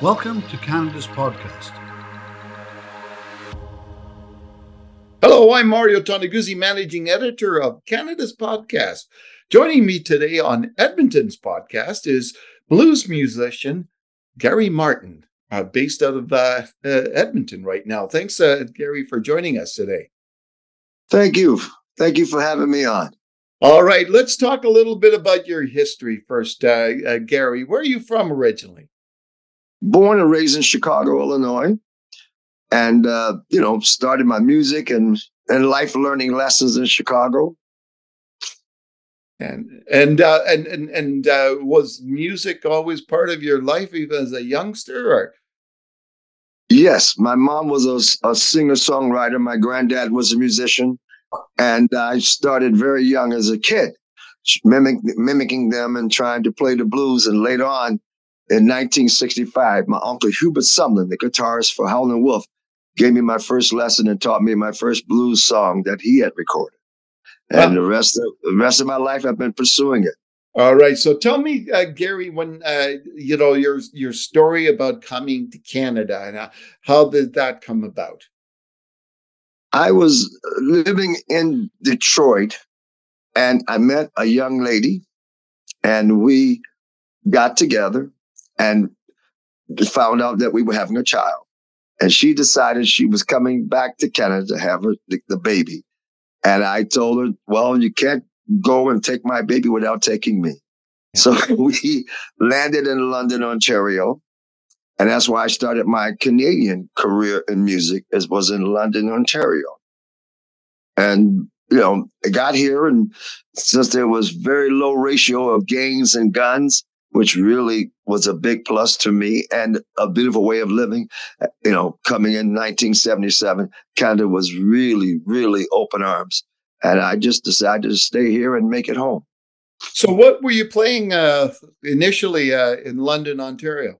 Welcome to Canada's podcast. Hello, I'm Mario Toneguzzi, managing editor of Canada's podcast. Joining me today on Edmonton's podcast is blues musician Gary Martin, uh, based out of uh, uh, Edmonton right now. Thanks, uh, Gary, for joining us today. Thank you. Thank you for having me on. All right, let's talk a little bit about your history first, uh, uh, Gary. Where are you from originally? Born and raised in Chicago, Illinois, and uh, you know started my music and and life learning lessons in Chicago. And and uh, and and and uh, was music always part of your life, even as a youngster? Or yes, my mom was a, a singer songwriter. My granddad was a musician, and I started very young as a kid, mimic, mimicking them and trying to play the blues. And later on, in 1965, my uncle Hubert Sumlin, the guitarist for Howlin' Wolf, gave me my first lesson and taught me my first blues song that he had recorded. And the rest of the rest of my life, I've been pursuing it. All right. So tell me, uh, Gary, when uh, you know your your story about coming to Canada and uh, how did that come about? I was living in Detroit, and I met a young lady, and we got together and found out that we were having a child. And she decided she was coming back to Canada to have her, the, the baby. And I told her, well, you can't go and take my baby without taking me. So we landed in London, Ontario. And that's why I started my Canadian career in music, as was in London, Ontario. And, you know, I got here and since there was very low ratio of gangs and guns, which really was a big plus to me and a bit of a way of living. You know, coming in 1977, Canada was really, really open arms. And I just decided to stay here and make it home. So, what were you playing uh, initially uh, in London, Ontario?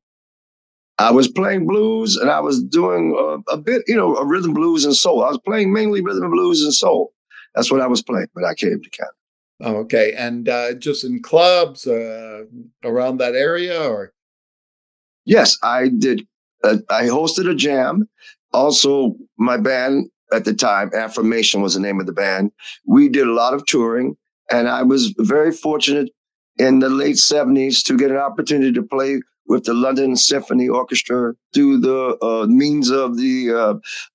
I was playing blues and I was doing a, a, bit, you know, a rhythm blues and soul. I was playing mainly rhythm blues and soul. That's what I was playing when I came to Canada. Okay. And uh, just in clubs uh, around that area or? Yes, I did. Uh, I hosted a jam. Also, my band at the time, Affirmation was the name of the band. We did a lot of touring, and I was very fortunate in the late 70s to get an opportunity to play with the London Symphony Orchestra through the uh, means of the uh,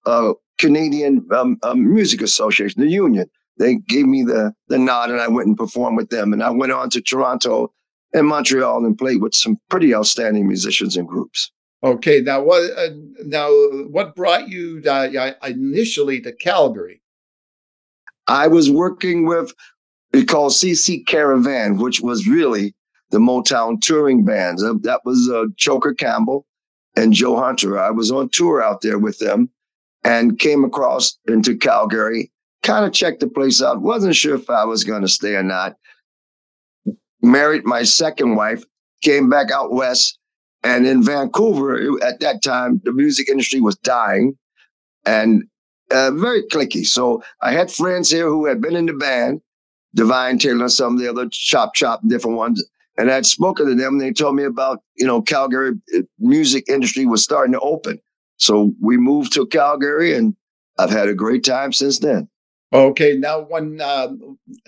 uh, Canadian um, Music Association, the union. They gave me the the nod, and I went and performed with them. And I went on to Toronto and Montreal and played with some pretty outstanding musicians and groups. Okay, now what? Uh, now what brought you uh, initially to Calgary? I was working with we called CC Caravan, which was really the Motown touring bands. Uh, that was uh, Choker Campbell and Joe Hunter. I was on tour out there with them and came across into Calgary kind of checked the place out. Wasn't sure if I was going to stay or not. Married my second wife, came back out west. And in Vancouver, at that time, the music industry was dying and uh, very clicky. So I had friends here who had been in the band, Divine Taylor some of the other Chop Chop different ones. And I'd spoken to them and they told me about, you know, Calgary uh, music industry was starting to open. So we moved to Calgary and I've had a great time since then. Okay, now when uh,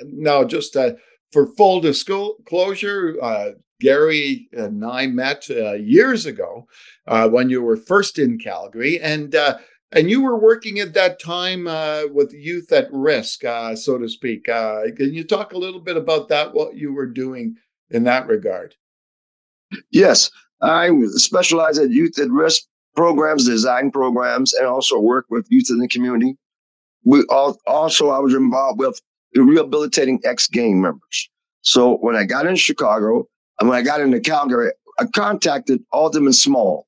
now just uh, for full disclosure, uh, Gary and I met uh, years ago uh, when you were first in Calgary, and uh, and you were working at that time with youth at risk, so to speak. can you talk a little bit about that? What you were doing in that regard? Yes, I specialize at youth at risk programs, design programs, and also work with youth in the community we all, also I was involved with rehabilitating ex gang members. So when I got in Chicago and when I got into Calgary, I contacted Alderman Small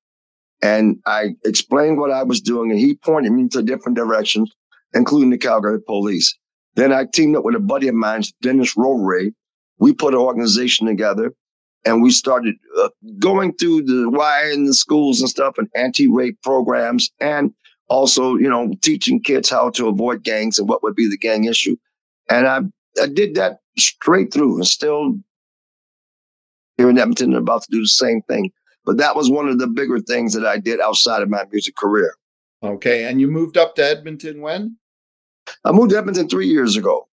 and I explained what I was doing and he pointed me to different directions, including the Calgary police. Then I teamed up with a buddy of mine, Dennis Roveray. We put an organization together and we started uh, going through the why in the schools and stuff and anti-rape programs and also, you know, teaching kids how to avoid gangs and what would be the gang issue. And I, I did that straight through and still here in Edmonton about to do the same thing. But that was one of the bigger things that I did outside of my music career. Okay. And you moved up to Edmonton when? I moved to Edmonton three years ago,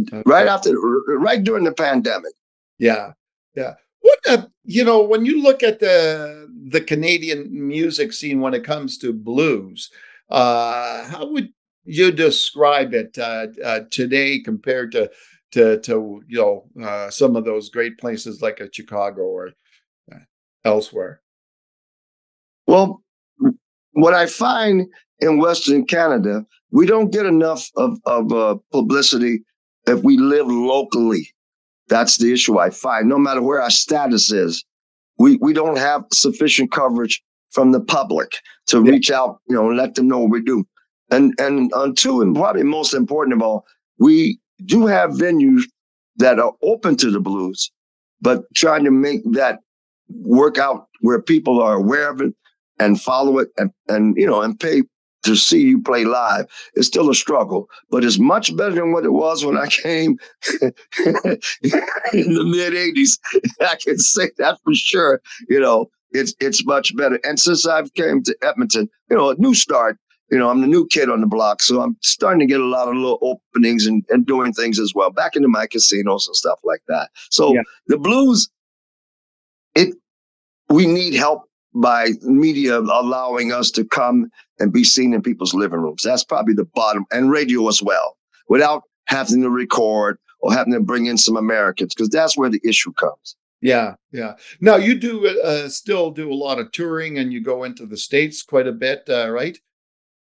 Okay. right after, right during the pandemic. Yeah. Yeah. What uh, you know, when you look at the the Canadian music scene when it comes to blues, uh, how would you describe it uh, uh, today compared to to to you know uh, some of those great places like a Chicago or uh, elsewhere? Well, what I find in Western Canada, we don't get enough of, of uh, publicity if we live locally. That's the issue I find. No matter where our status is, we, we don't have sufficient coverage from the public to Yeah. reach out, you know, and let them know what we do. And and on two, and probably most important of all, we do have venues that are open to the blues, but trying to make that work out where people are aware of it and follow it and, and you know and pay to see you play live. It's still a struggle but it's much better than what it was when i came in the mid 80s i can say that for sure you know it's it's much better. And since i've came to edmonton you know a new start you know i'm the new kid on the block so i'm starting to get a lot of little openings and, and doing things as well back into my casinos and stuff like that. So Yeah. the blues it we need help by media allowing us to come and be seen in people's living rooms. That's probably the bottom, and radio as well, without having to record or having to bring in some Americans, because that's where the issue comes. Yeah, yeah. Now you do uh, still do a lot of touring, and you go into the states quite a bit, uh, right?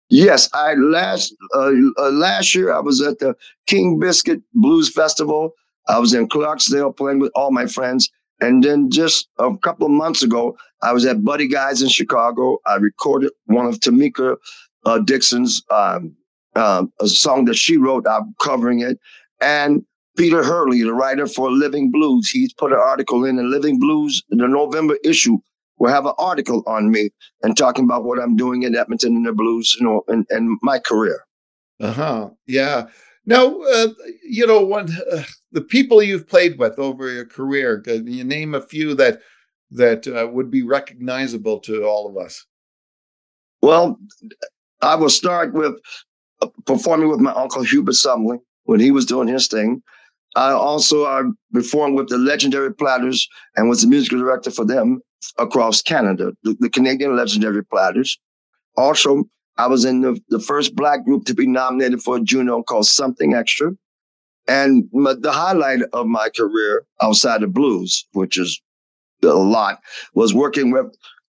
Yes, I last uh, uh, last year I was at the King Biscuit Blues Festival. I was in Clarksdale playing with all my friends, and then just a couple of months ago, I was at Buddy Guys in Chicago. I recorded one of Tamika uh, Dixon's um, um, a song that she wrote. I'm covering it, and Peter Hurley, the writer for Living Blues, he's put an article in the Living Blues, the November issue. Will have an article on me and talking about what I'm doing in Edmonton and the blues, you know, and, and my career. Uh huh. Yeah. Now, uh, you know, when uh, the people you've played with over your career, can you name a few that that uh, would be recognizable to all of us? Well, I will start with uh, performing with my uncle Hubert Sumlin when he was doing his thing. I also uh, performed with the legendary Platters and was the musical director for them across Canada, the, the Canadian legendary Platters. Also, I was in the, the first black group to be nominated for a Juno called Something Extra. And my, the highlight of my career outside of blues, which is a lot, was working with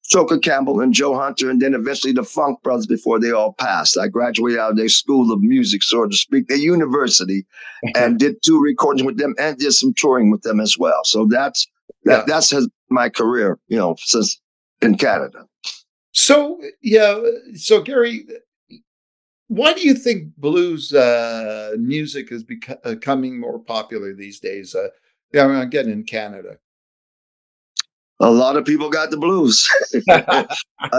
Choker Campbell and Joe Hunter, and then eventually the Funk Brothers before they all passed. I graduated out of their school of music, so to speak, their university, and did two recordings with them and did some touring with them as well. So that's that, Yeah. that's has my career, you know, since in Canada. So, yeah. So, Gary, why do you think blues uh, music is becoming more popular these days? Uh, yeah, I'm getting in Canada. A lot of people got the blues. I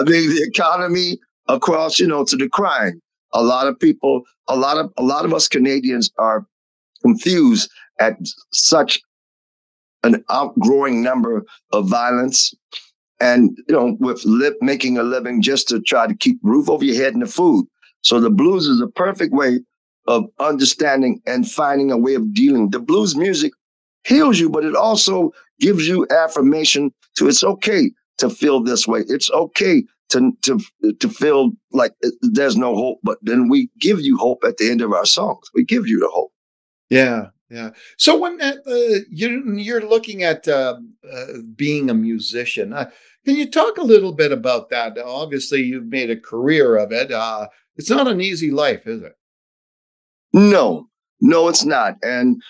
mean, the economy across, you know, to the crime. A lot of people, a lot of a lot of us Canadians are confused at such an outgrowing number of violence, and you know, with lip making a living just to try to keep roof over your head and the food. So the blues is a perfect way of understanding and finding a way of dealing. The blues music heals you, but it also gives you affirmation to it's okay to feel this way. It's okay to to to feel like there's no hope, but then we give you hope at the end of our songs. We give you the hope. Yeah, yeah. So when uh, uh, you're you're looking at uh, uh, being a musician, uh, can you talk a little bit about that? Obviously, you've made a career of it. Uh, it's not an easy life, is it? No, no, it's not. And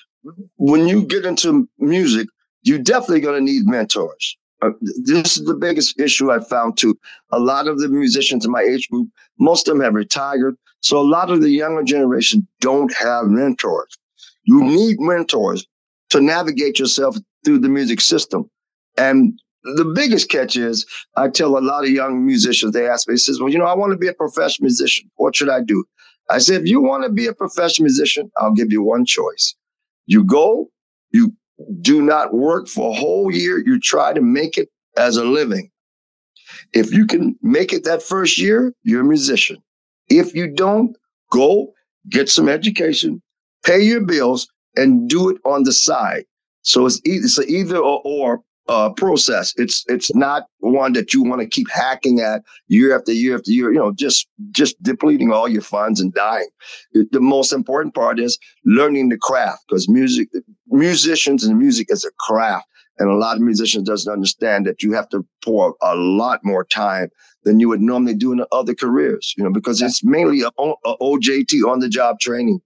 when you get into music, you're definitely going to need mentors. Uh, this is the biggest issue I found too. A lot of the musicians in my age group, most of them have retired. So a lot of the younger generation don't have mentors. You need mentors to navigate yourself through the music system. And the biggest catch is I tell a lot of young musicians, they ask me, says, Well, you know, I want to be a professional musician. What should I do? I said, if you want to be a professional musician, I'll give you one choice. You go, you do not work for a whole year, you try to make it as a living. If you can make it that first year, you're a musician. If you don't, go get some education, pay your bills, and do it on the side. So it's, e- it's either or, or uh, process. It's it's not one that you want to keep hacking at year after year after year. You know, just just depleting all your funds and dying. The most important part is learning the craft because music, musicians and music is a craft, and a lot of musicians doesn't understand that you have to pour a lot more time than you would normally do in other careers. You know, because it's mainly a, a OJT on the job training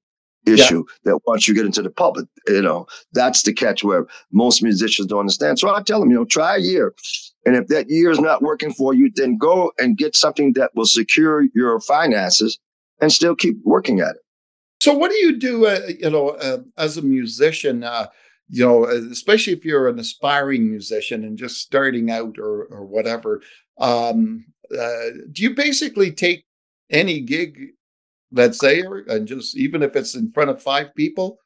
issue yeah. that once you get into the public, you know, that's the catch where most musicians don't understand. So I tell them, you know, try a year. And if that year is not working for you, then go and get something that will secure your finances and still keep working at it. So what do you do, uh, you know, uh, as a musician, uh, you know, especially if you're an aspiring musician and just starting out or, or whatever, um, uh, do you basically take any gig let's say, and just even if it's in front of five people?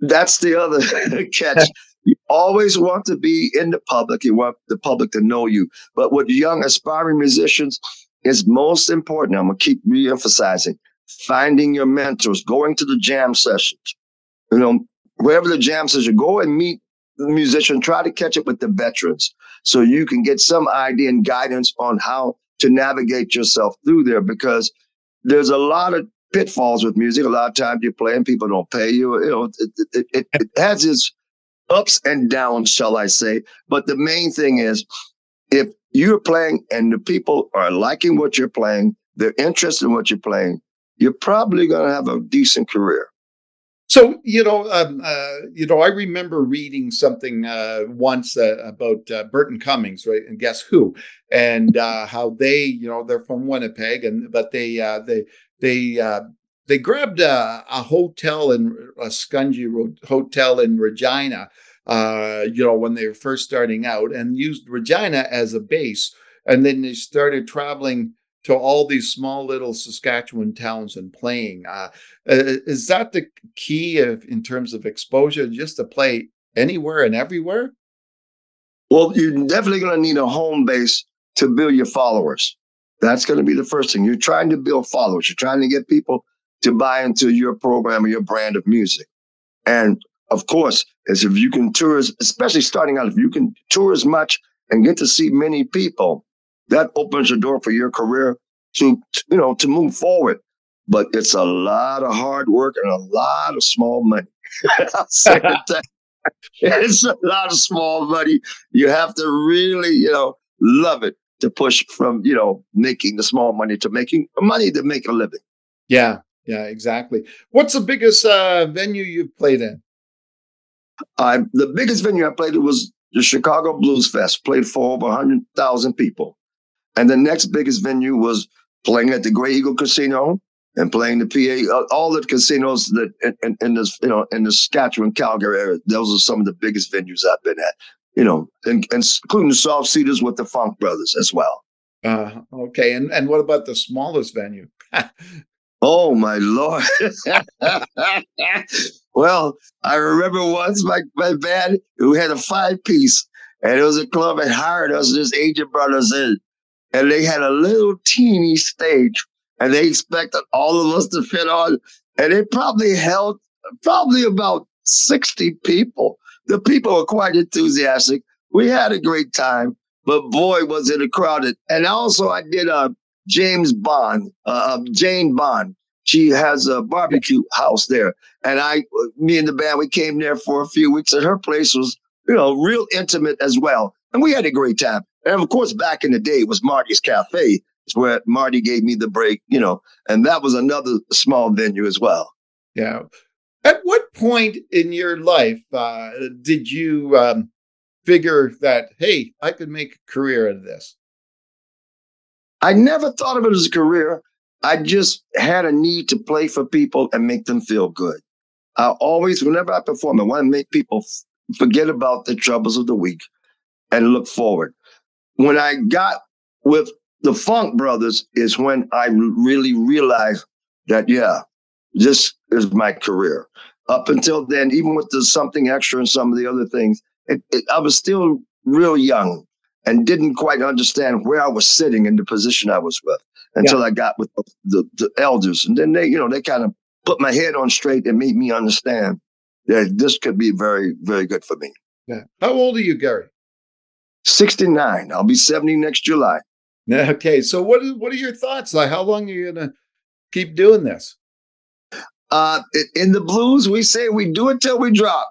That's the other catch. you always want to be in the public. You want the public to know you. But with young aspiring musicians, is most important. I'm gonna keep re-emphasizing finding your mentors, going to the jam sessions. You know, wherever the jam session, go and meet the musician. Try to catch up with the veterans so you can get some idea and guidance on how to navigate yourself through there because there's a lot of pitfalls with music. A lot of times you play and people don't pay you. You know, it, it, it, it has its ups and downs, shall I say. But the main thing is if you're playing and the people are liking what you're playing, they're interested in what you're playing, you're probably going to have a decent career. So you know, um, uh, you know, I remember reading something uh, once uh, about uh, Burton Cummings, right? And guess who? And uh, how they, you know, they're from Winnipeg, and but they uh, they they they grabbed a, a, hotel in a scungy hotel in Regina, you know, when they were first starting out, and used Regina as a base, and then they started traveling to all these small little Saskatchewan towns and playing. Uh, uh, is that the key of, in terms of exposure, just to play anywhere and everywhere? Well, you're definitely going to need a home base to build your followers. That's going to be the first thing. You're trying to build followers. You're trying to get people to buy into your program or your brand of music. And of course, as if you can tour, especially starting out, if you can tour as much and get to see many people, that opens the door for your career to, you know, to move forward. But it's a lot of hard work and a lot of small money. it's a lot of small money. You have to really, you know, love it to push from, you know, making the small money to making money to make a living. Yeah, yeah, exactly. What's the biggest uh, venue you've played in? Uh, the biggest venue I played in was the Chicago Blues Fest. Played for over 100,000 people. And the next biggest venue was playing at the Grey Eagle Casino and playing the PA, uh, all the casinos that in, in, in this, you know, in the Saskatchewan, Calgary area. Those are some of the biggest venues I've been at, you know, and, and including the Soft Cedars with the Funk Brothers as well. Uh, okay. And, and what about the smallest venue? oh, my Lord. well, I remember once my, my band, who had a five piece, and it was a club that hired us, this agent brought us in and they had a little teeny stage and they expected all of us to fit on. And it probably held probably about 60 people. The people were quite enthusiastic. We had a great time but boy was it a crowded. And also i did a james bond uh, um, jane bond. She has a barbecue house there. And i me and the band we came there for a few weeks and her place was you know real intimate as well. And we had a great time and of course, back in the day, it was Marty's Cafe. It's where Marty gave me the break, you know, and that was another small venue as well. Yeah. At what point in your life uh, did you um, figure that, hey, I could make a career out of this? I never thought of it as a career. I just had a need to play for people and make them feel good. I always, whenever I perform, I want to make people forget about the troubles of the week and look forward when I got with the Funk Brothers is when I really realized that, yeah, this is my career. Up until then, even with the something extra and some of the other things, it, it, I was still real young. and didn't quite understand where I was sitting in the position I was with until yeah. I got with the, the, the, elders. And then they, you know, they kind of put my head on straight and made me understand that this could be very, very good for me. Yeah. How old are you, Gary? 69. I'll be 70 next July. Okay. So what is what are your thoughts? Like how long are you gonna keep doing this? Uh, in the blues, we say we do it till we drop.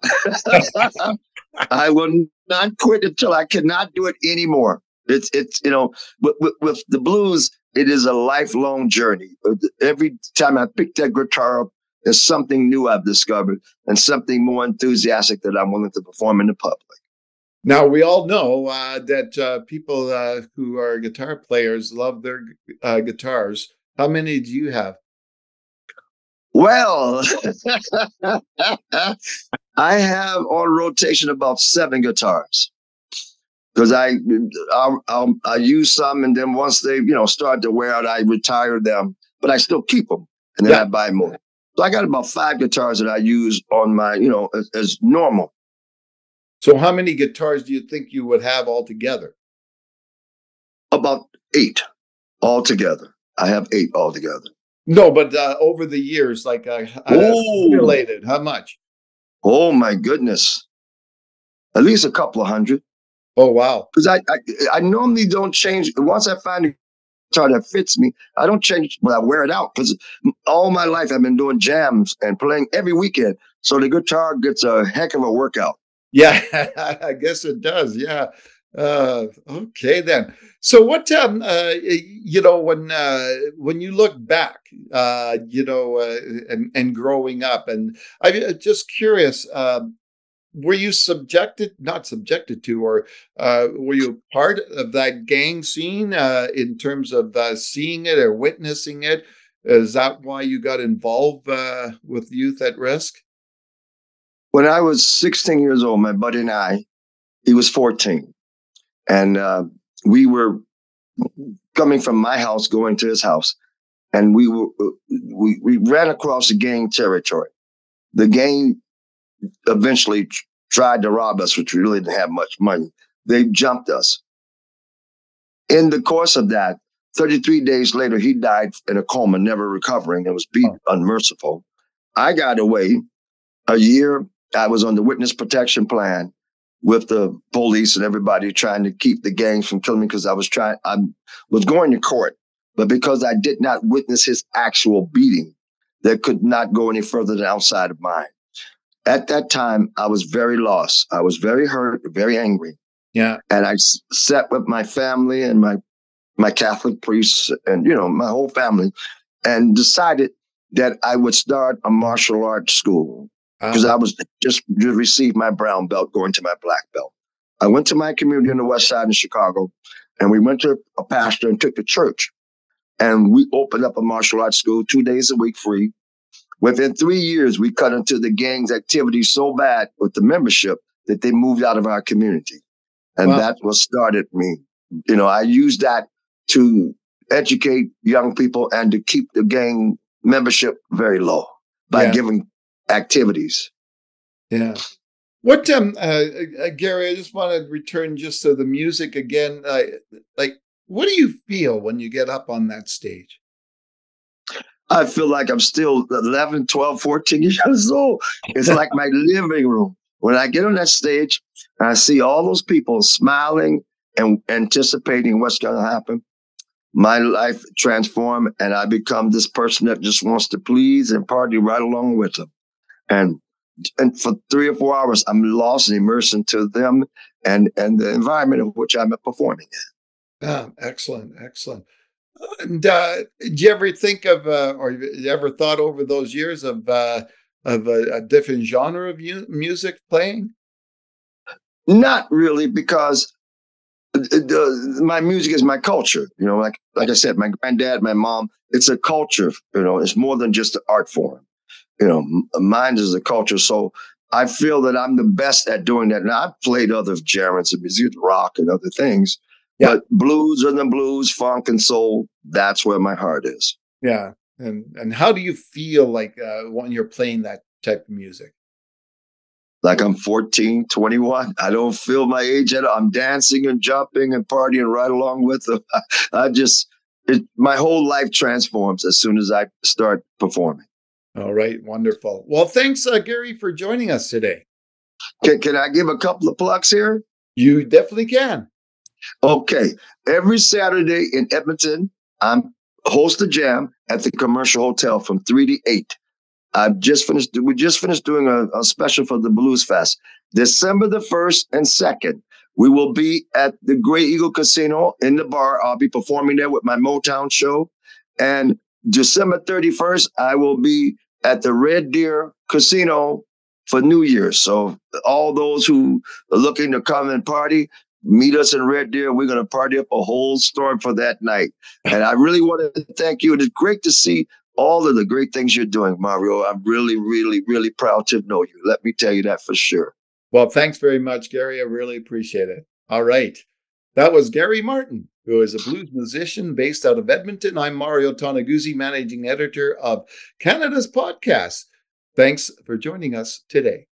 I will not quit until I cannot do it anymore. It's it's you know with, with, with, the blues, it is a lifelong journey. Every time I pick that guitar up, there's something new I've discovered and something more enthusiastic that I'm willing to perform in the public. Now we all know uh, that uh, people uh, who are guitar players love their uh, guitars. How many do you have? Well, I have on rotation about seven guitars because I, I, I I use some, and then once they you know start to wear out, I retire them, but I still keep them, and then yeah. I buy more. So I got about five guitars that I use on my you know as, as normal. So how many guitars do you think you would have altogether? About eight altogether. I have eight altogether. No, but uh, over the years, like uh, related, how much? Oh my goodness, at least a couple of hundred. Oh wow! Because I, I, I normally don't change. Once I find a guitar that fits me, I don't change. But I wear it out because all my life I've been doing jams and playing every weekend. So the guitar gets a heck of a workout. Yeah, I guess it does. Yeah. Uh, okay then. So what um uh you know when uh when you look back uh you know uh, and and growing up and I'm uh, just curious uh, were you subjected not subjected to or uh were you part of that gang scene uh in terms of uh, seeing it or witnessing it is that why you got involved uh with youth at risk when I was 16 years old my buddy and I he was 14 and uh, we were coming from my house going to his house, and we were we we ran across the gang territory. The gang eventually tried to rob us, which we really didn't have much money. They jumped us. In the course of that, 33 days later, he died in a coma, never recovering, and was beat unmerciful. I got away a year. I was on the witness protection plan with the police and everybody trying to keep the gangs from killing me because I was trying, I was going to court, but because I did not witness his actual beating, that could not go any further than outside of mine. At that time, I was very lost. I was very hurt, very angry. Yeah. And I s- sat with my family and my my Catholic priests and you know my whole family, and decided that I would start a martial arts school because. I was just, just received my brown belt going to my black belt. I went to my community on the west side in Chicago, and we went to a pastor and took the church. And we opened up a martial arts school two days a week free. Within three years, we cut into the gang's activity so bad with the membership that they moved out of our community. And wow. that was started me. You know, I used that to educate young people and to keep the gang membership very low by yeah. giving activities. Yeah. What um uh, uh, Gary, I just want to return just to the music again. Uh, like what do you feel when you get up on that stage? I feel like I'm still 11, 12, 14 years old. It's like my living room. When I get on that stage, I see all those people smiling and anticipating what's going to happen. My life transform, and I become this person that just wants to please and party right along with them and and for three or four hours, I'm lost and immersed into them and and the environment in which I'm performing in. Ah, excellent, excellent. And uh, did you ever think of, uh, or you ever thought over those years of uh, of a, a different genre of music playing? Not really, because the, my music is my culture. You know, like like I said, my granddad, my mom. It's a culture. You know, it's more than just an art form you know, mine is the culture. So I feel that I'm the best at doing that. Now I've played other genres of music, rock and other things, yeah. but blues and the blues, funk and soul, that's where my heart is. Yeah. And and how do you feel like uh, when you're playing that type of music? like I'm 14, 21. I don't feel my age at all. I'm dancing and jumping and partying right along with them. I just, it, my whole life transforms as soon as I start performing. All right, wonderful. Well, thanks, uh, Gary, for joining us today. Can, can I give a couple of plugs here? You definitely can. Okay. Every Saturday in Edmonton, I'm host a jam at the commercial hotel from three to eight. I've just finished. We just finished doing a, a special for the Blues Fest, December the first and second. We will be at the Grey Eagle Casino in the bar. I'll be performing there with my Motown show, and December thirty first, I will be at the Red Deer Casino for New Year's. So all those who are looking to come and party, meet us in Red Deer. We're going to party up a whole storm for that night. And I really want to thank you. It is great to see all of the great things you're doing, Mario. I'm really, really, really proud to know you. Let me tell you that for sure. Well, thanks very much, Gary. I really appreciate it. All right. That was Gary Martin, who is a blues musician based out of Edmonton. I'm Mario Toneguzzi, managing editor of Canada's podcast. Thanks for joining us today.